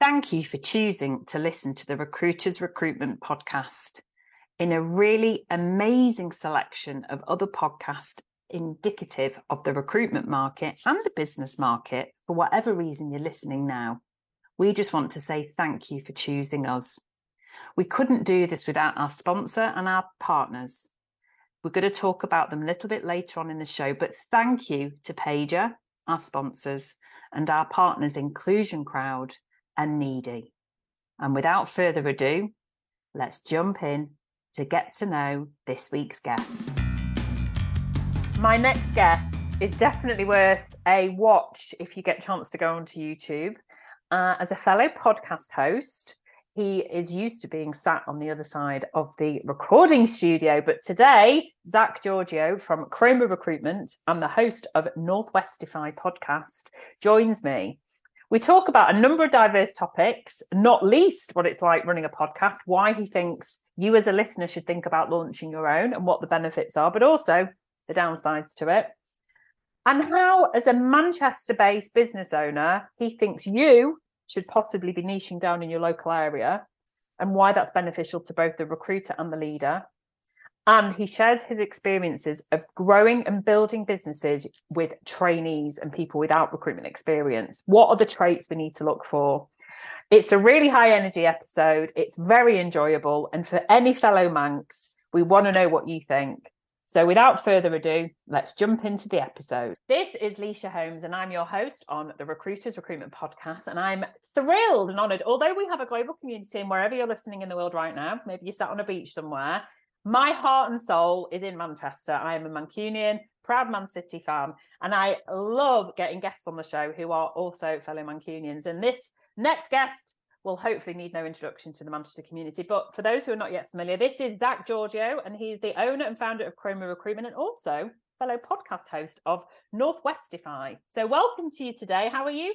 Thank you for choosing to listen to the Recruiters Recruitment Podcast. In a really amazing selection of other podcasts indicative of the recruitment market and the business market, for whatever reason you're listening now, we just want to say thank you for choosing us. We couldn't do this without our sponsor and our partners. We're going to talk about them a little bit later on in the show, but thank you to Paiger, our sponsors, and our partners Inclusion Crowd and Needi. And without further ado, let's jump in to get to know this week's guest. My next guest is definitely worth a watch if you get a chance to go onto YouTube. Uh, as a fellow podcast host, he is used to being sat on the other side of the recording studio. But today, Zack Georgiou from Chroma Recruitment and the host of NorthWestify podcast joins me. We talk about a number of diverse topics, not least what it's like running a podcast, why he thinks you as a listener should think about launching your own and what the benefits are, but also the downsides to it. And how, as a Manchester based business owner, he thinks you should possibly be niching down in your local area and why that's beneficial to both the recruiter and the leader. And he shares his experiences of growing and building businesses with trainees and people without recruitment experience. What are the traits we need to look for? It's a really high energy episode. It's very enjoyable. And for any fellow Mancs, we want to know what you think. So, without further ado, let's jump into the episode. This is Leisha Holmes, and I'm your host on the Recruiters Recruitment Podcast. And I'm thrilled and honoured, although we have a global community, and wherever you're listening in the world right now, maybe you're sat on a beach somewhere, my heart and soul is in Manchester. I am a Mancunian, proud Man City fan, and I love getting guests on the show who are also fellow Mancunians. And this next guest will hopefully need no introduction to the Manchester community. But for those who are not yet familiar, this is Zack Georgiou, and he's the owner and founder of Chroma Recruitment and also fellow podcast host of NorthWestify. So, welcome to you today. How are you?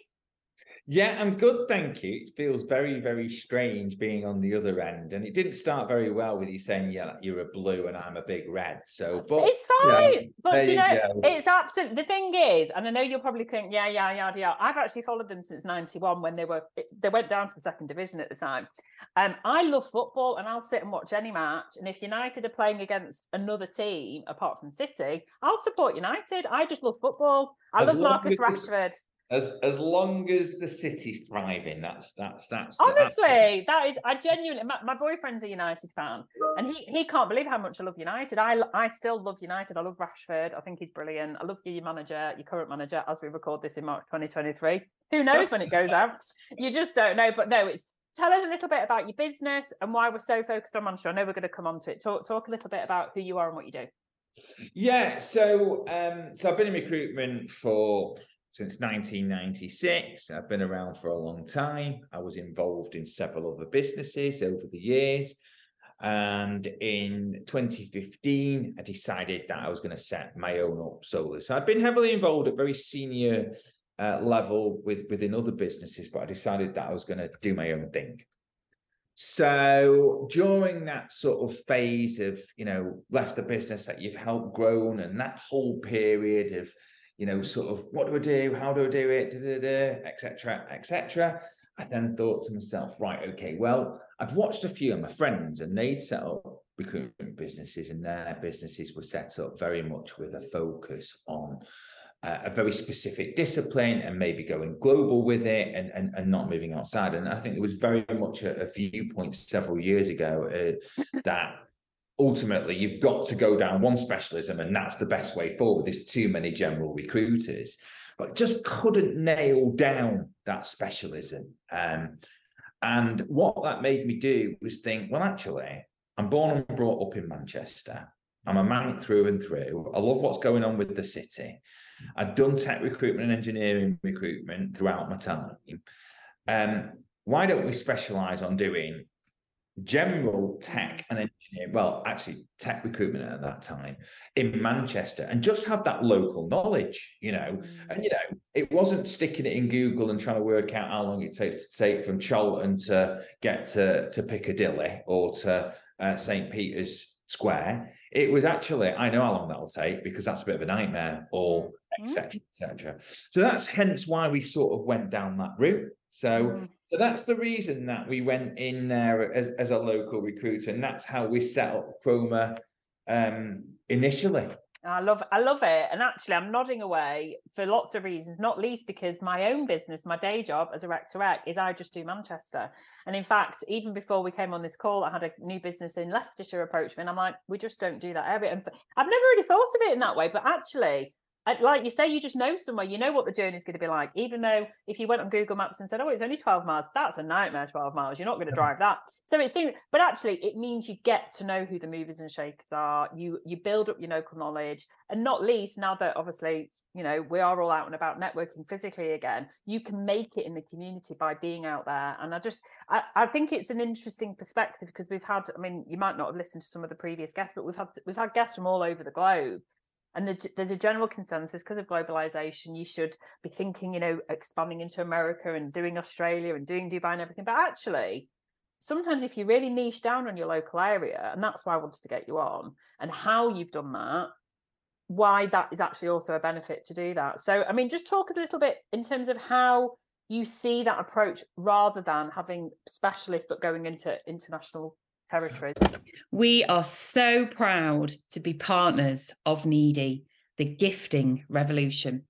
Yeah, I'm good, thank you. It feels very, very strange being on the other end, and it didn't start very well with you saying, "Yeah, you're a blue and I'm a big red." So, but it's fine. but you know, you it's absolute. The thing is, and I know you'll probably think, "Yeah, yeah, yeah, yeah." I've actually followed them since '91 when they were they went down to the second division at the time. Um, I love football, and I'll sit and watch any match. And if United are playing against another team apart from City, I'll support United. I just love football. I love Marcus Rashford as as long as the city's thriving, that's that's that's honestly that is. I genuinely my, my, boyfriend's a United fan, and he he can't believe how much I love United. I I still love United. I love Rashford. I think he's brilliant. I love your manager, your current manager, as we record this in March 2023. Who knows when it goes out? You just don't know. But no, it's tell us a little bit about your business and why we're so focused on Manchester. I know we're going to come on to it. Talk talk a little bit about who you are and what you do. Yeah, so um, so I've been in recruitment for since 1996. I've been around for a long time. I was involved in several other businesses over the years. And in 2015, I decided that I was going to set my own up solely. So I've been heavily involved at very senior uh, level with within other businesses, but I decided that I was going to do my own thing. So during that sort of phase of, you know, left the business that you've helped grown and that whole period of you know, sort of what do I do? How do I do it? Etc. Etc. I then thought to myself, right, okay, well, I'd watched a few of my friends and they'd set up recruitment businesses, and their businesses were set up very much with a focus on uh, a very specific discipline and maybe going global with it and, and, and not moving outside. And I think there was very much a, a viewpoint several years ago uh, that ultimately you've got to go down one specialism and that's the best way forward. There's too many general recruiters. But just couldn't nail down that specialism. Um, and what that made me do was think well actually i'm born and brought up in manchester. I'm a man through and through. I love what's going on with the city. I've done tech recruitment and engineering recruitment throughout my time. Um, why don't we specialize on doing general tech and engineering, well, actually tech recruitment at that time in Manchester, and just have that local knowledge, you know. Mm. And you know, it wasn't sticking it in Google and trying to work out how long it takes to take from Chorlton to get to to Piccadilly or to uh, St Peter's Square. It was actually I know how long that'll take because that's a bit of a nightmare, or etc. Mm. etc. So that's hence why we sort of went down that route. So. Mm So that's the reason that we went in there as, as a local recruiter, and that's how we set up Chroma um, initially. I love I love it. And actually I'm nodding away for lots of reasons, not least because my own business, my day job as a rec to rec is I just do Manchester. And in fact, even before we came on this call, I had a new business in Leicestershire approach me and I'm like, we just don't do that area. And I've never really thought of it in that way, but actually like you say, you just know somewhere, you know what the journey is going to be like. Even though if you went on Google Maps and said, "Oh, it's only twelve miles," that's a nightmare. Twelve miles, you're not going to drive that. So it's thing, but actually, it means you get to know who the movers and shakers are. You you build up your local knowledge, and not least now that obviously you know we are all out and about networking physically again. You can make it in the community by being out there. And I just I, I think it's an interesting perspective because we've had. I mean, you might not have listened to some of the previous guests, but we've had we've had guests from all over the globe and the, there's a general consensus because of globalization you should be thinking you know expanding into america and doing australia and doing dubai and everything. But actually sometimes if you really niche down on your local area and that's why i wanted to get you on and how you've done that why that is actually also a benefit to do that. So i mean just talk a little bit in terms of how you see that approach rather than having specialists but going into international territories. We are so proud to be partners of Needi, the gifting revolution.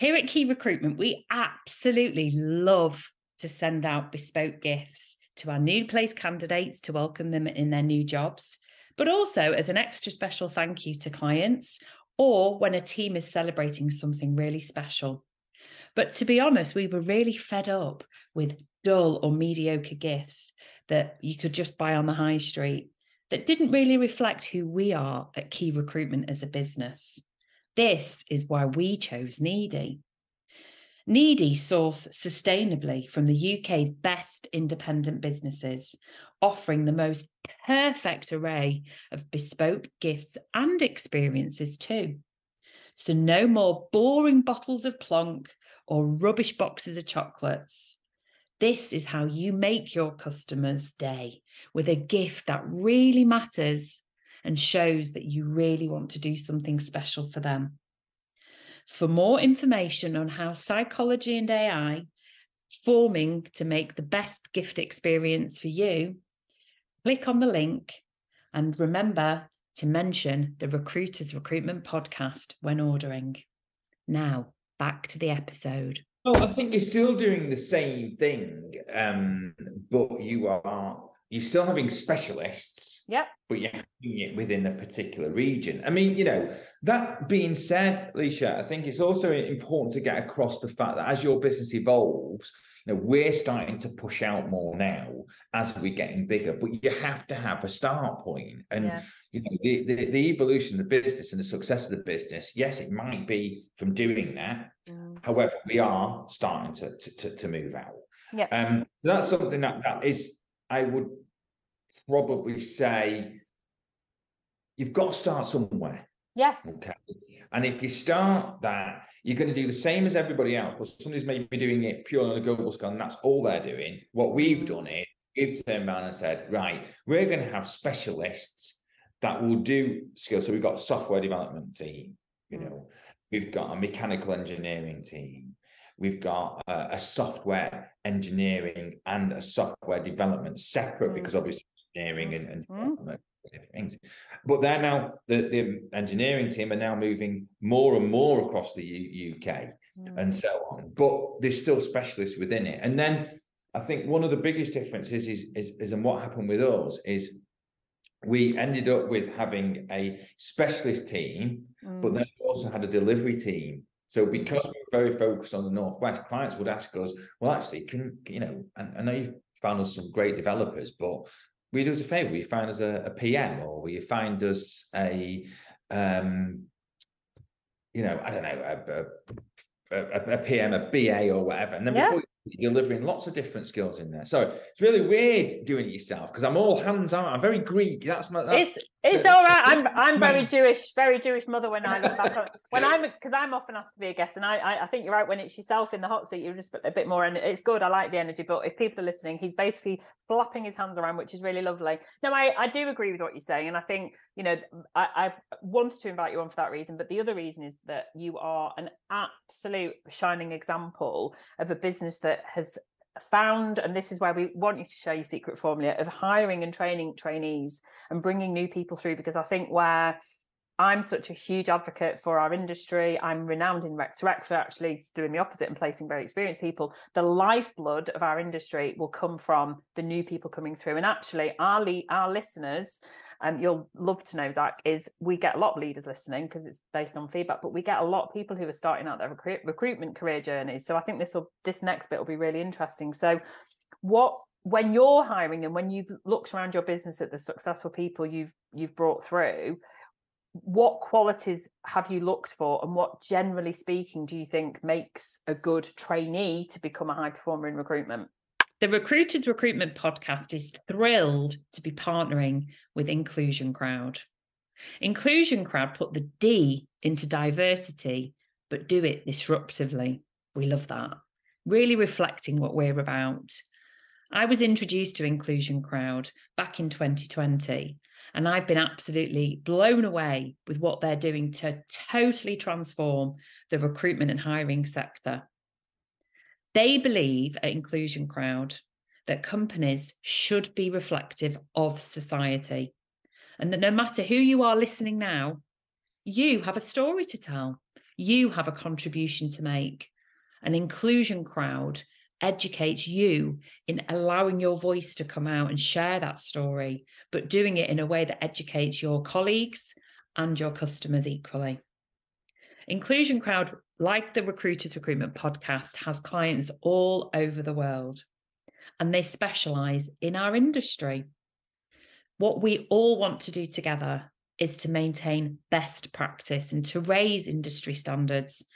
Here at Key Recruitment, we absolutely love to send out bespoke gifts to our new place candidates to welcome them in their new jobs, but also as an extra special thank you to clients or when a team is celebrating something really special. But to be honest, we were really fed up with dull or mediocre gifts that you could just buy on the high street that didn't really reflect who we are at Key Recruitment as a business. This is why we chose Needi. Needi source sustainably from the UK's best independent businesses, offering the most perfect array of bespoke gifts and experiences too. So, no more boring bottles of plonk or rubbish boxes of chocolates. This is how you make your customer's day with a gift that really matters and shows that you really want to do something special for them. For more information on how psychology and AI forming to make the best gift experience for you, click on the link and remember to mention the Recruiters Recruitment Podcast when ordering. Now, back to the episode. Well, I think you're still doing the same thing, um, but you are you're still having specialists. Yep. But you're having it within a particular region. I mean, you know, that being said, Leisha, I think it's also important to get across the fact that as your business evolves, know, we're starting to push out more now as we're getting bigger, but you have to have a start point. And yeah. you know, the, the, the evolution of the business and the success of the business, yes, it might be from doing that. Mm. However, we are starting to to, to, to move out. Yeah. Um, that's something that, that is, I would probably say you've got to start somewhere. Yes. Okay. And if you start that, you're going to do the same as everybody else, but somebody's maybe doing it purely on a global scale, and that's all they're doing. What we've done is we've turned around and said, right, we're going to have specialists that will do skills. So we've got a software development team, you mm. know, we've got a mechanical engineering team, we've got a, a software engineering and a software development separate mm. because obviously engineering and, and mm things. But they're now the, the engineering team are now moving more and more across the U- UK mm. and so on. But there's still specialists within it. And then I think one of the biggest differences is is, is and what happened with us is we ended up with having a specialist team, mm. but then we also had a delivery team. So because we are very focused on the northwest, clients would ask us, "Well, actually, can you know?" And I know you've found us some great developers, but will you do us a favor? Will you find us a, a PM or will you find us a, um, you know, I don't know, a, a, a, PM, a BA or whatever. And then yeah. before delivering lots of different skills in there. So it's really weird doing it yourself because I'm all hands on. I'm very Greek. That's my. That's, it's it's all right. I'm I'm very Jewish, very Jewish mother when I look back on when I'm because I'm often asked to be a guest, and I, I, I think you're right. When it's yourself in the hot seat, you're just a bit more, and it's good. I like the energy, but if people are listening, he's basically flapping his hands around, which is really lovely. No, I I do agree with what you're saying, and I think you know I, I wanted to invite you on for that reason, but the other reason is that you are an absolute shining example of a business that has found, and this is where we want you to share your secret formula of hiring and training trainees and bringing new people through, because I think where I'm such a huge advocate for our industry. I'm renowned in Rec to Rec for actually doing the opposite and placing very experienced people. The lifeblood of our industry will come from the new people coming through. And actually, our our listeners, um, you'll love to know, Zack, is we get a lot of leaders listening because it's based on feedback, but we get a lot of people who are starting out their recruit- recruitment career journeys. So I think this will this next bit will be really interesting. So, what when you're hiring and when you've looked around your business at the successful people you've you've brought through what qualities have you looked for and what generally speaking do you think makes a good trainee to become a high performer in recruitment the recruiters recruitment podcast is thrilled to be partnering with inclusion crowd. Inclusion crowd put the d into diversity but do it disruptively. We love that. Really reflecting what we're about. I was introduced to inclusion crowd back in 2020 and I've been absolutely blown away with what they're doing to totally transform the recruitment and hiring sector. They believe at Inclusion Crowd that companies should be reflective of society. And that no matter who you are listening now, you have a story to tell, you have a contribution to make. An inclusion crowd educates you in allowing your voice to come out and share that story, but doing it in a way that educates your colleagues and your customers equally. Inclusion Crowd, like the Recruiters Recruitment podcast, has clients all over the world and they specialize in our industry. What we all want to do together is to maintain best practice and to raise industry standards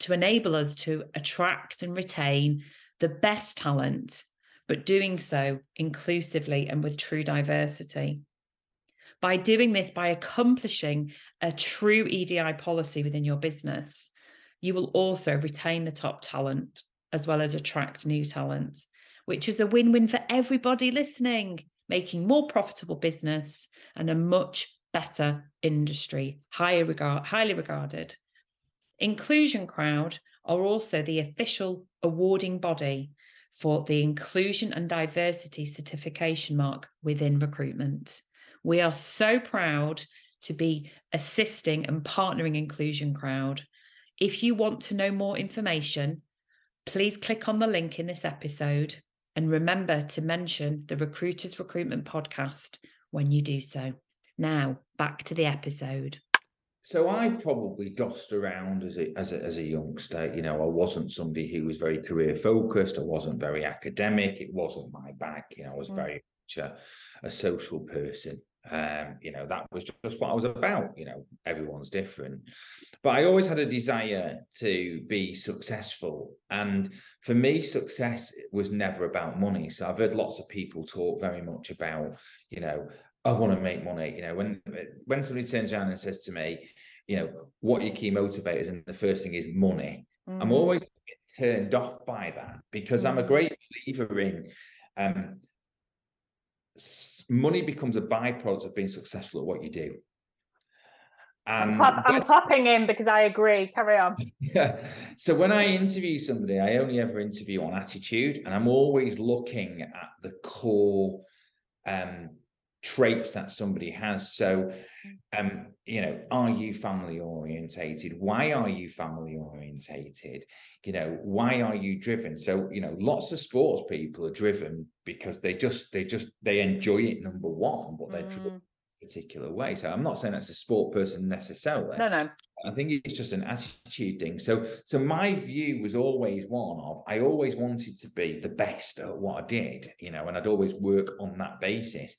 to enable us to attract and retain the best talent, but doing so inclusively and with true diversity. By doing this, by accomplishing a true EDI policy within your business, you will also retain the top talent as well as attract new talent, which is a win win for everybody listening, making more profitable business and a much better industry, higher regard, highly regarded. Inclusion Crowd are also the official awarding body for the Inclusion and Diversity Certification Mark within recruitment. We are so proud to be assisting and partnering Inclusion Crowd. If you want to know more information, please click on the link in this episode and remember to mention the Recruiters Recruitment Podcast when you do so. Now, back to the episode. So I probably dossed around as a, as a as a youngster. You know, I wasn't somebody who was very career focused. I wasn't very academic. It wasn't my bag. You know, I was mm. very much a, a social person. Um, you know, that was just what I was about. You know, everyone's different, but I always had a desire to be successful. And for me, success was never about money. So I've heard lots of people talk very much about, you know, I want to make money. You know, when when somebody turns around and says to me, you know, what are your key motivators, and the first thing is money, mm-hmm. I'm always turned off by that because I'm a mm-hmm. great believer in um, money becomes a byproduct of being successful at what you do. And I'm, I'm clapping in because I agree. Carry on. Yeah. So when I interview somebody, I only ever interview on attitude, and I'm always looking at the core um, traits that somebody has. So, mm. um, you know, are you family orientated? Why are you family orientated? You know, why are you driven? So, you know, lots of sports people are driven because they just they just they enjoy it. Number one, but they're mm. driven particular way. So I'm not saying that's a sport person necessarily. No, no. I think it's just an attitude thing. So, so my view was always one of I always wanted to be the best at what I did, you know, and I'd always work on that basis.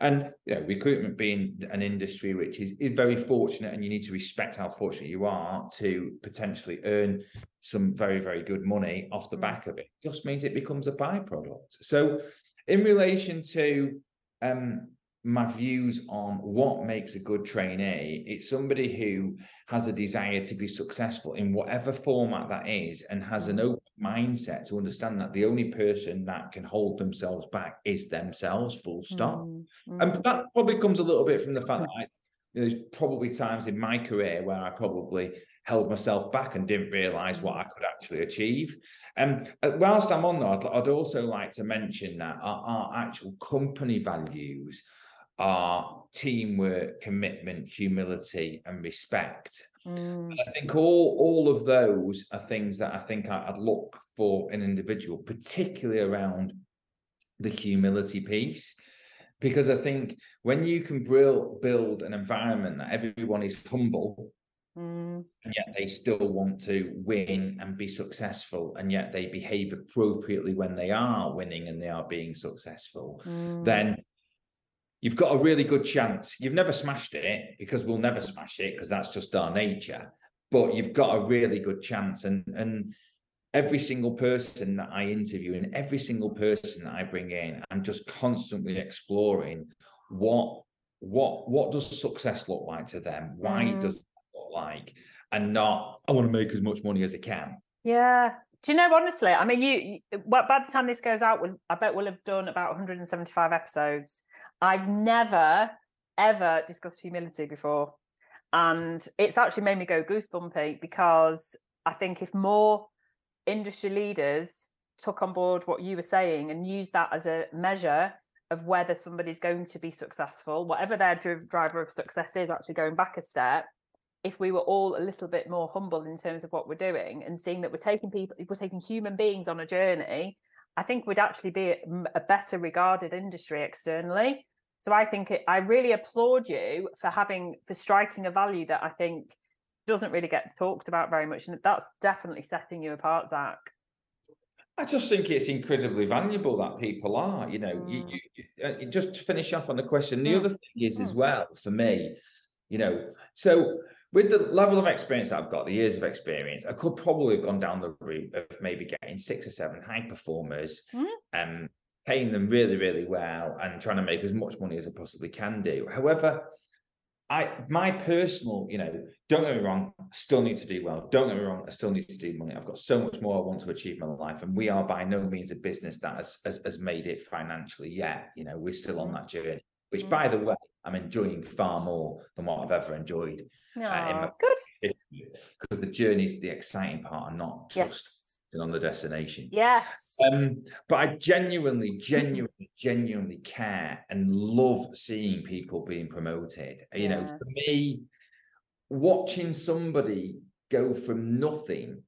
And you know, recruitment being an industry which is, is very fortunate, and you need to respect how fortunate you are to potentially earn some very, very good money off the mm. back of it. Just means it becomes a byproduct. So, in relation to um, my views on what makes a good trainee. It's somebody who has a desire to be successful in whatever format that is and has an mm. open mindset to understand that the only person that can hold themselves back is themselves, full stop. Mm-hmm. And that probably comes a little bit from the fact that I, there's probably times in my career where I probably held myself back and didn't realize what I could actually achieve. And um, whilst I'm on that, I'd, I'd, also like to mention that our, our actual company values are teamwork, commitment, humility, and respect. Mm. I think all all of those are things that I think I, would look for an individual, particularly around the humility piece. Because I think when you can build build an environment that everyone is humble, mm. and yet they still want to win and be successful, and yet they behave appropriately when they are winning and they are being successful, mm. then you've got a really good chance. You've never smashed it because we'll never smash it because that's just our nature. But you've got a really good chance, and and every single person that I interview and every single person that I bring in, I'm just constantly exploring what what what does success look like to them? Why mm. does it look like? And not I want to make as much money as I can. Yeah. Do you know honestly? I mean, you, you by the time this goes out, I bet we'll have done about 175 episodes. I've never ever discussed humility before, and it's actually made me go goosebumpy because I think if more industry leaders took on board what you were saying and used that as a measure of whether somebody's going to be successful, whatever their driver of success is, actually going back a step, if we were all a little bit more humble in terms of what we're doing and seeing that we're taking people, we're taking human beings on a journey, I think we'd actually be a better regarded industry externally. So I think it, I really applaud you for having for striking a value that I think doesn't really get talked about very much, and that's definitely setting you apart, Zack. I just think it's incredibly valuable that people are, you know, mm. you, you, uh, just to finish off on the question. The mm. other thing is, mm. as well, for me, you know, so with the level of experience that I've got, the years of experience, I could probably have gone down the route of maybe getting six or seven high performers, mm. um, paying them really, really well, and trying to make as much money as I possibly can do. However, I my personal, you know, don't get me wrong, still need to do well. Don't get me wrong, I still need to do money. I've got so much more I want to achieve in my life. And we are by no means a business that has, has, has made it financially yet. You know, we're still on that journey, which mm. by the way, I'm enjoying far more than what I've ever enjoyed. Oh, uh, good. Because the journey is the exciting part and not yes. just on the destination. Yes. Um, but I genuinely, genuinely, genuinely care and love seeing people being promoted. You yeah. know, for me, watching somebody go from nothing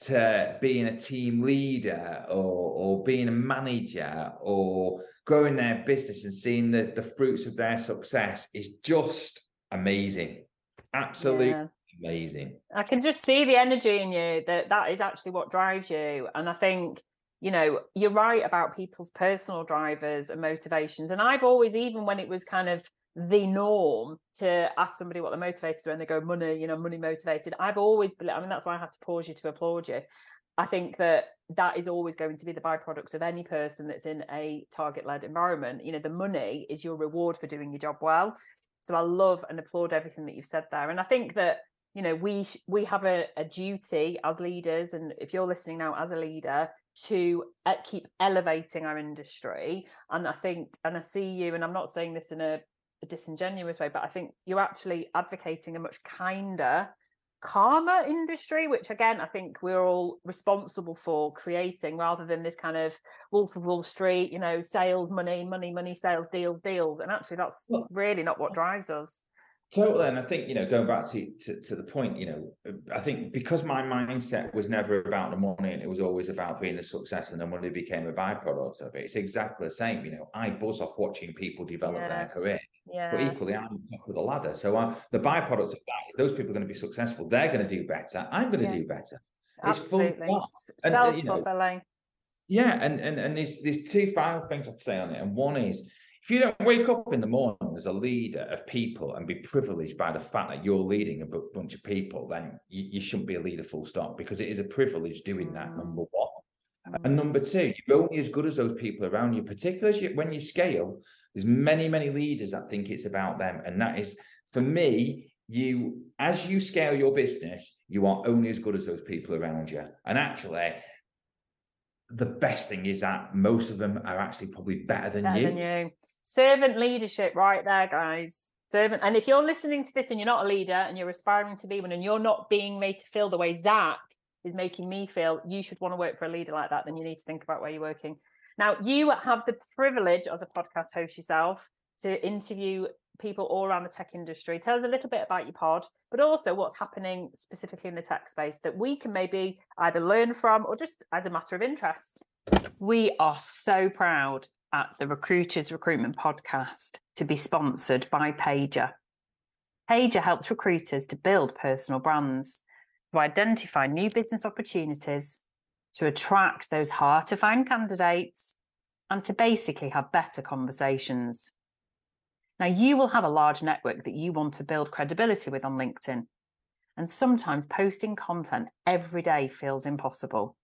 to being a team leader or or being a manager or growing their business and seeing the, the fruits of their success is just amazing. Absolutely yeah amazing. I can just see the energy in you that that is actually what drives you. And I think, you know, you're right about people's personal drivers and motivations. And I've always, even when it was kind of the norm to ask somebody what they're motivated when they go money, you know, money motivated, I've always been, I mean, that's why I have to pause you to applaud you. I think that that is always going to be the byproduct of any person that's in a target led environment. You know, the money is your reward for doing your job well. So I love and applaud everything that you've said there. And I think that you know we we have a, a duty as leaders and if you're listening now as a leader to keep elevating our industry and i think and i see you and i'm not saying this in a, a disingenuous way but i think you're actually advocating a much kinder calmer industry which again i think we're all responsible for creating rather than this kind of wolf of wall street you know sales money money money sales deals deals and actually that's really not what drives us Totally, and I think you know, going back to, to, to the point, you know, I think because my mindset was never about the money, and it was always about being a success, and the money became a byproduct of it. It's exactly the same. You know, I buzz off watching people develop yeah. their career, yeah. but equally, I'm on top of the ladder. So I, the byproduct of that is those people are going to be successful. They're going to do better. I'm going to yeah. do better. Absolutely. It's full self fulfilling. You know, yeah, and and and there's there's two final things I'd say on it, and one is if you don't wake up in the morning as a leader of people and be privileged by the fact that you're leading a bunch of people, then you, you shouldn't be a leader full stop because it is a privilege doing that, mm. number one. And number two, you're only as good as those people around you, particularly when you scale. There's many, many leaders that think it's about them. And that is, for me, you, as you scale your business, you are only as good as those people around you. And actually, the best thing is that most of them are actually probably better than better you. Than you servant leadership right there guys servant. And if you're listening to this and you're not a leader and you're aspiring to be one and you're not being made to feel the way Zack is making me feel, you should want to work for a leader like that, then you need to think about where you're working. Now, you have the privilege as a podcast host yourself to interview people all around the tech industry. Tell us a little bit about your pod, but also what's happening specifically in the tech space that we can maybe either learn from or just as a matter of interest. We are so proud at the Recruiters Recruitment Podcast to be sponsored by Paiger. Paiger helps recruiters to build personal brands, to identify new business opportunities, to attract those hard to find candidates, and to basically have better conversations. Now, you will have a large network that you want to build credibility with on LinkedIn. And sometimes posting content every day feels impossible.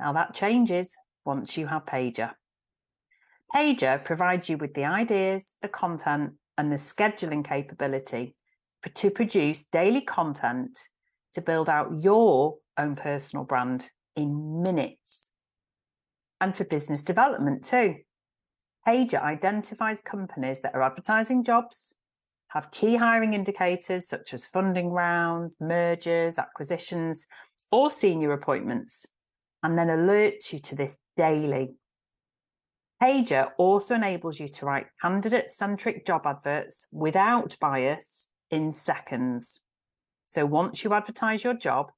Now, that changes once you have Paiger. Paiger provides you with the ideas, the content, and the scheduling capability for, to produce daily content to build out your own personal brand in minutes. And for business development too. Paiger identifies companies that are advertising jobs, have key hiring indicators such as funding rounds, mergers, acquisitions, or senior appointments, and then alerts you to this daily. Paiger also enables you to write candidate centric job adverts without bias in seconds. So once you advertise your job,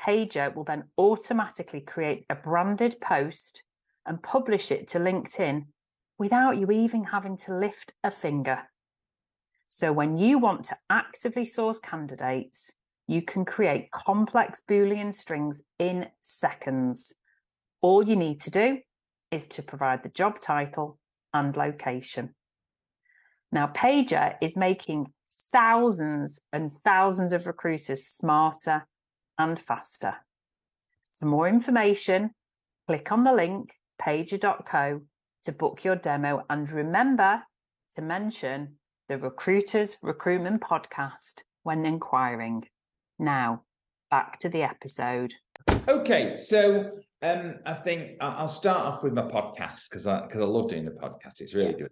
Paiger will then automatically create a branded post and publish it to LinkedIn without you even having to lift a finger. So when you want to actively source candidates, you can create complex Boolean strings in seconds. All you need to do is to provide the job title and location. Now, Paiger is making thousands and thousands of recruiters smarter and faster. For more information, click on the link paiger.co to book your demo. And remember to mention the Recruiters Recruitment Podcast when inquiring. Now, back to the episode. Okay, so um, I think I'll start off with my podcast because I because I love doing the podcast. It's really good.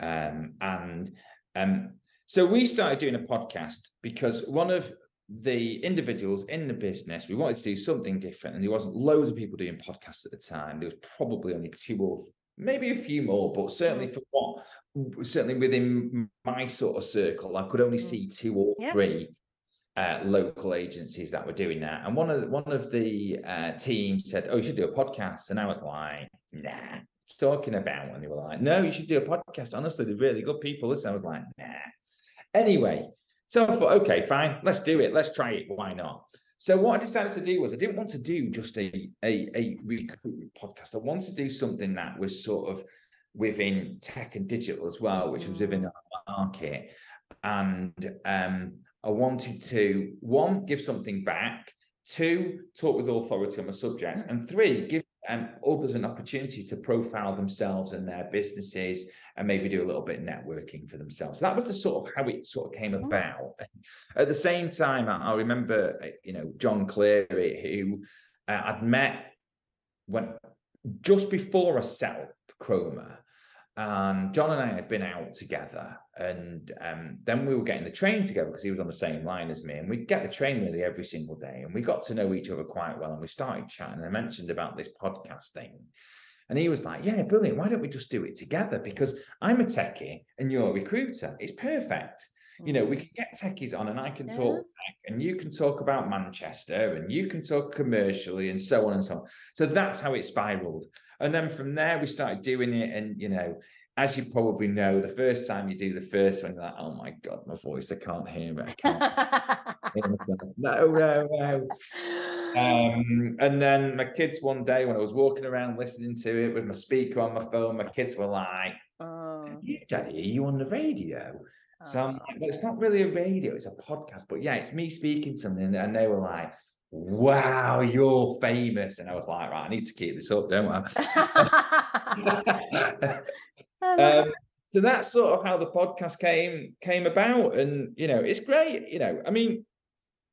Um, and um, so we started doing a podcast because one of the individuals in the business we wanted to do something different, and there wasn't loads of people doing podcasts at the time. There was probably only two or maybe a few more, but certainly mm. for what certainly within my sort of circle, I could only mm. see two or yeah. three uh, local agencies that were doing that. And one of the, one of the uh, teams said, "Oh, you should do a podcast," and I was like, "Nah." Talking about and they were like, "No, you should do a podcast." Honestly, they're really good people. Listen, I was like, "Nah." Anyway, so I thought, okay, fine, let's do it. Let's try it. Why not? So what I decided to do was I didn't want to do just a a, a recruitment podcast. I wanted to do something that was sort of within tech and digital as well, which was within our market. And um, I wanted to one give something back, two talk with authority on the subject, and three give um, others an opportunity to profile themselves and their businesses and maybe do a little bit of networking for themselves. So that was the sort of how it sort of came about. At the same time, I, remember, uh, you know, John Cleary, who uh, I'd met when just before I set up Chroma. And John and I had been out together, and um, then we were getting the train together because he was on the same line as me, and we'd get the train nearly every single day, and we got to know each other quite well, and we started chatting. And I mentioned about this podcast thing, and he was like, "Yeah, brilliant. Why don't we just do it together? Because I'm a techie and you're a recruiter. It's perfect." you know, we mm. can get techies on and I can talk tech and you can talk about Manchester and you can talk commercially and so on and so on. So that's how it spiraled. And then from there, we started doing it. And, you know, as you probably know, the first time you do the first one, you're like, oh my God, my voice, I can't hear it. I can't. no, no, no. Um, and then my kids, one day when I was walking around listening to it with my speaker on my phone, my kids were like, oh. you, Daddy, are you on the radio? So I'm like, well, it's not really a radio, it's a podcast. But yeah, it's me speaking them. And they were like, wow, you're famous. And I was like, right, I need to keep this up, don't I? um, so that's sort of how the podcast came came about. And you know, it's great. You know, I mean,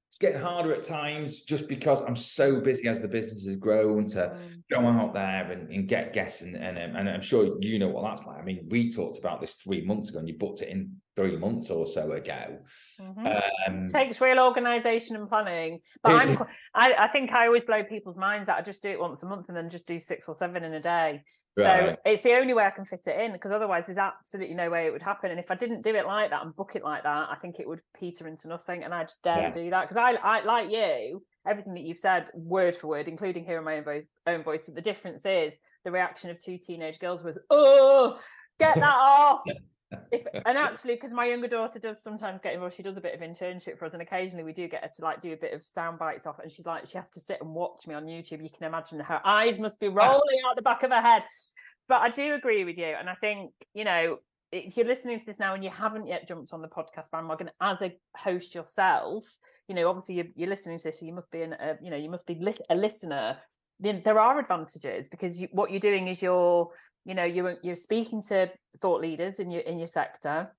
it's getting harder at times just because I'm so busy as the business has grown to mm. go out there and, and get guests and, and and I'm sure you know what that's like. I mean, we talked about this three months ago and you booked it in three months or so ago. Mm-hmm. Um, takes real organisation and planning. But I'm, I, I think I always blow people's minds that I just do it once a month and then just do six or seven in a day. Right. So it's the only way I can fit it in because otherwise there's absolutely no way it would happen. And if I didn't do it like that and book it like that, I think it would peter into nothing. And I just dare yeah. do that because I, I, like you, everything that you've said word for word, including hearing my own voice, own voice. But the difference is the reaction of two teenage girls was, oh, get that off. If, and actually, because my younger daughter does sometimes get involved, she does a bit of internship for us, and occasionally we do get her to like do a bit of sound bites off. And she's like, she has to sit and watch me on YouTube. You can imagine her eyes must be ah. rolling out the back of her head. But I do agree with you, and I think you know if you're listening to this now and you haven't yet jumped on the podcast bandwagon as a host yourself, you know obviously you're, you're listening to this, so you must be an, a, you know you must be a listener there are advantages because you, what you're doing is you're you know you're you're speaking to thought leaders in your in your sector.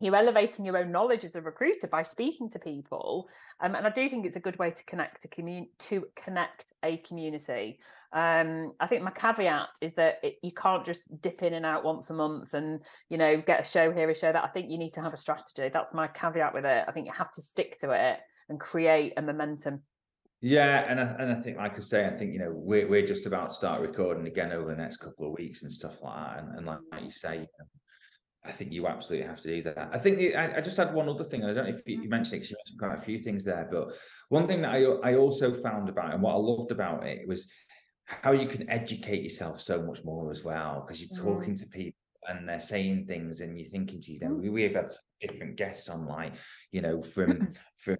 You're elevating your own knowledge as a recruiter by speaking to people. Um, and i do think it's a good way to connect a community to connect a community. Um, i think my caveat is that it, you can't just dip in and out once a month and you know get a show here a show that. I think you need to have a strategy. That's my caveat with it. I think you have to stick to it and create a momentum yeah, and I, and I think, like I say, I think you know we're we're just about to start recording again over the next couple of weeks and stuff like that. And, and like you say, you know, I think you absolutely have to do that. I think I, I, just had one other thing. I don't know if you, you mentioned it because you mentioned quite a few things there, but one thing that I I also found about and what I loved about it was how you can educate yourself so much more as well because you're mm. talking to people and they're saying things and you're thinking to yourself, mm. we, we've had different guests on, like you know, from from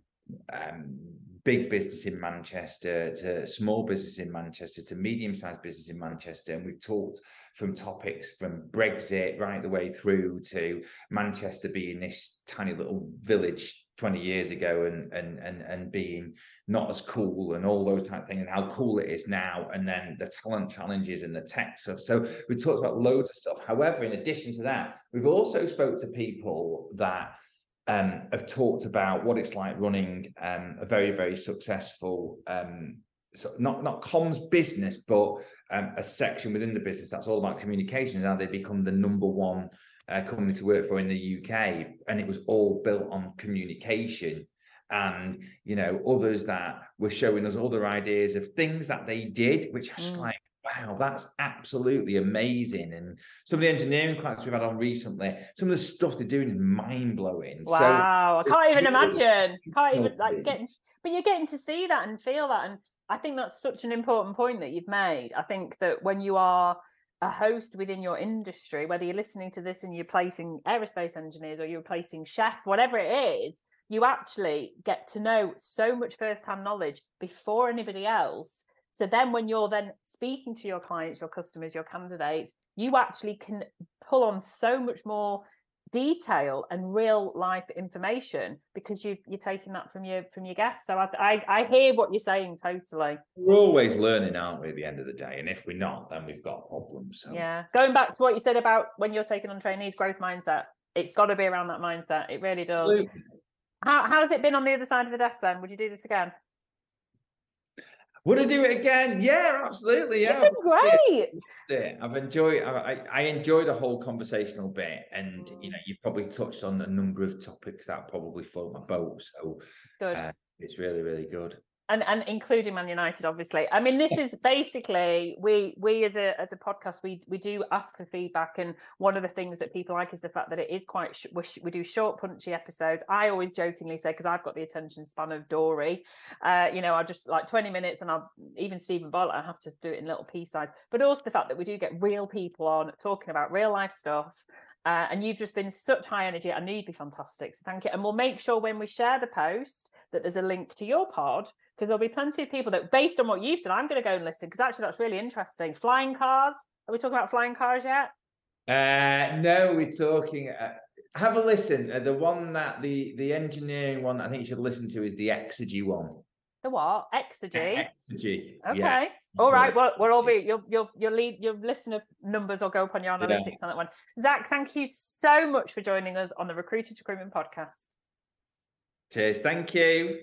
um, big business in Manchester to small business in Manchester to medium sized business in Manchester. And we've talked from topics from Brexit right the way through to Manchester being this tiny little village 20 years ago and and and and being not as cool and all those type of things and how cool it is now and then the talent challenges and the tech stuff so we talked about loads of stuff however in addition to that we've also spoke to people that um, have talked about what it's like running um, a very, very successful, um, so not not comms business, but um, a section within the business that's all about communications. How they become the number one uh, company to work for in the UK, and it was all built on communication. And you know, others that were showing us other ideas of things that they did, which are mm. like wow, that's absolutely amazing. And some of the engineering clients we've had on recently, some of the stuff they're doing is mind blowing. Wow, so I can't even imagine. Can't even like getting, but you're getting to see that and feel that. And I think that's such an important point that you've made. I think that when you are a host within your industry, whether you're listening to this and you're placing aerospace engineers or you're placing chefs, whatever it is, you actually get to know so much first-hand knowledge before anybody else so then when you're then speaking to your clients, your customers, your candidates, you actually can pull on so much more detail and real life information because you you're taking that from your from your guests. So I, I, I hear what you're saying totally. We're always learning, aren't we? At the end of the day, and if we're not, then we've got problems. So. Yeah, going back to what you said about when you're taking on trainees, growth mindset. It's got to be around that mindset. It really does. How how's it been on the other side of the desk then? Would you do this again? Would I do it again? Yeah, absolutely. Yeah, great. Yeah, I've enjoyed. I, I enjoy the whole conversational bit, and you know, you've probably touched on a number of topics that probably float my boat. So, good. Uh, it's really, really good and and including Man United, obviously. I mean, this is basically we we as a as a podcast we we do ask for feedback, and one of the things that people like is the fact that it is quite sh- we, sh- we do short, punchy episodes. I always jokingly say because I've got the attention span of Dory, uh, you know, I just like twenty minutes, and I'll even Stephen Bolt, I have to do it in little piece size. But also the fact that we do get real people on talking about real life stuff. Uh, and you've just been such high energy. I knew you'd be fantastic. So thank you. And we'll make sure when we share the post that there's a link to your pod because there'll be plenty of people that, based on what you've said, I'm going to go and listen because actually that's really interesting. Flying cars. Are we talking about flying cars yet? Uh, no, we're talking. Uh, have a listen. Uh, the one that the the engineering one I think you should listen to is the Exergy one. The what? Exergy. Exergy. Okay. Yeah. All right. Well, we'll all be your your your lead your listener numbers will go up on your analytics yeah. on that one. Zack, thank you so much for joining us on the Recruiters Recruitment Podcast. Cheers. Thank you.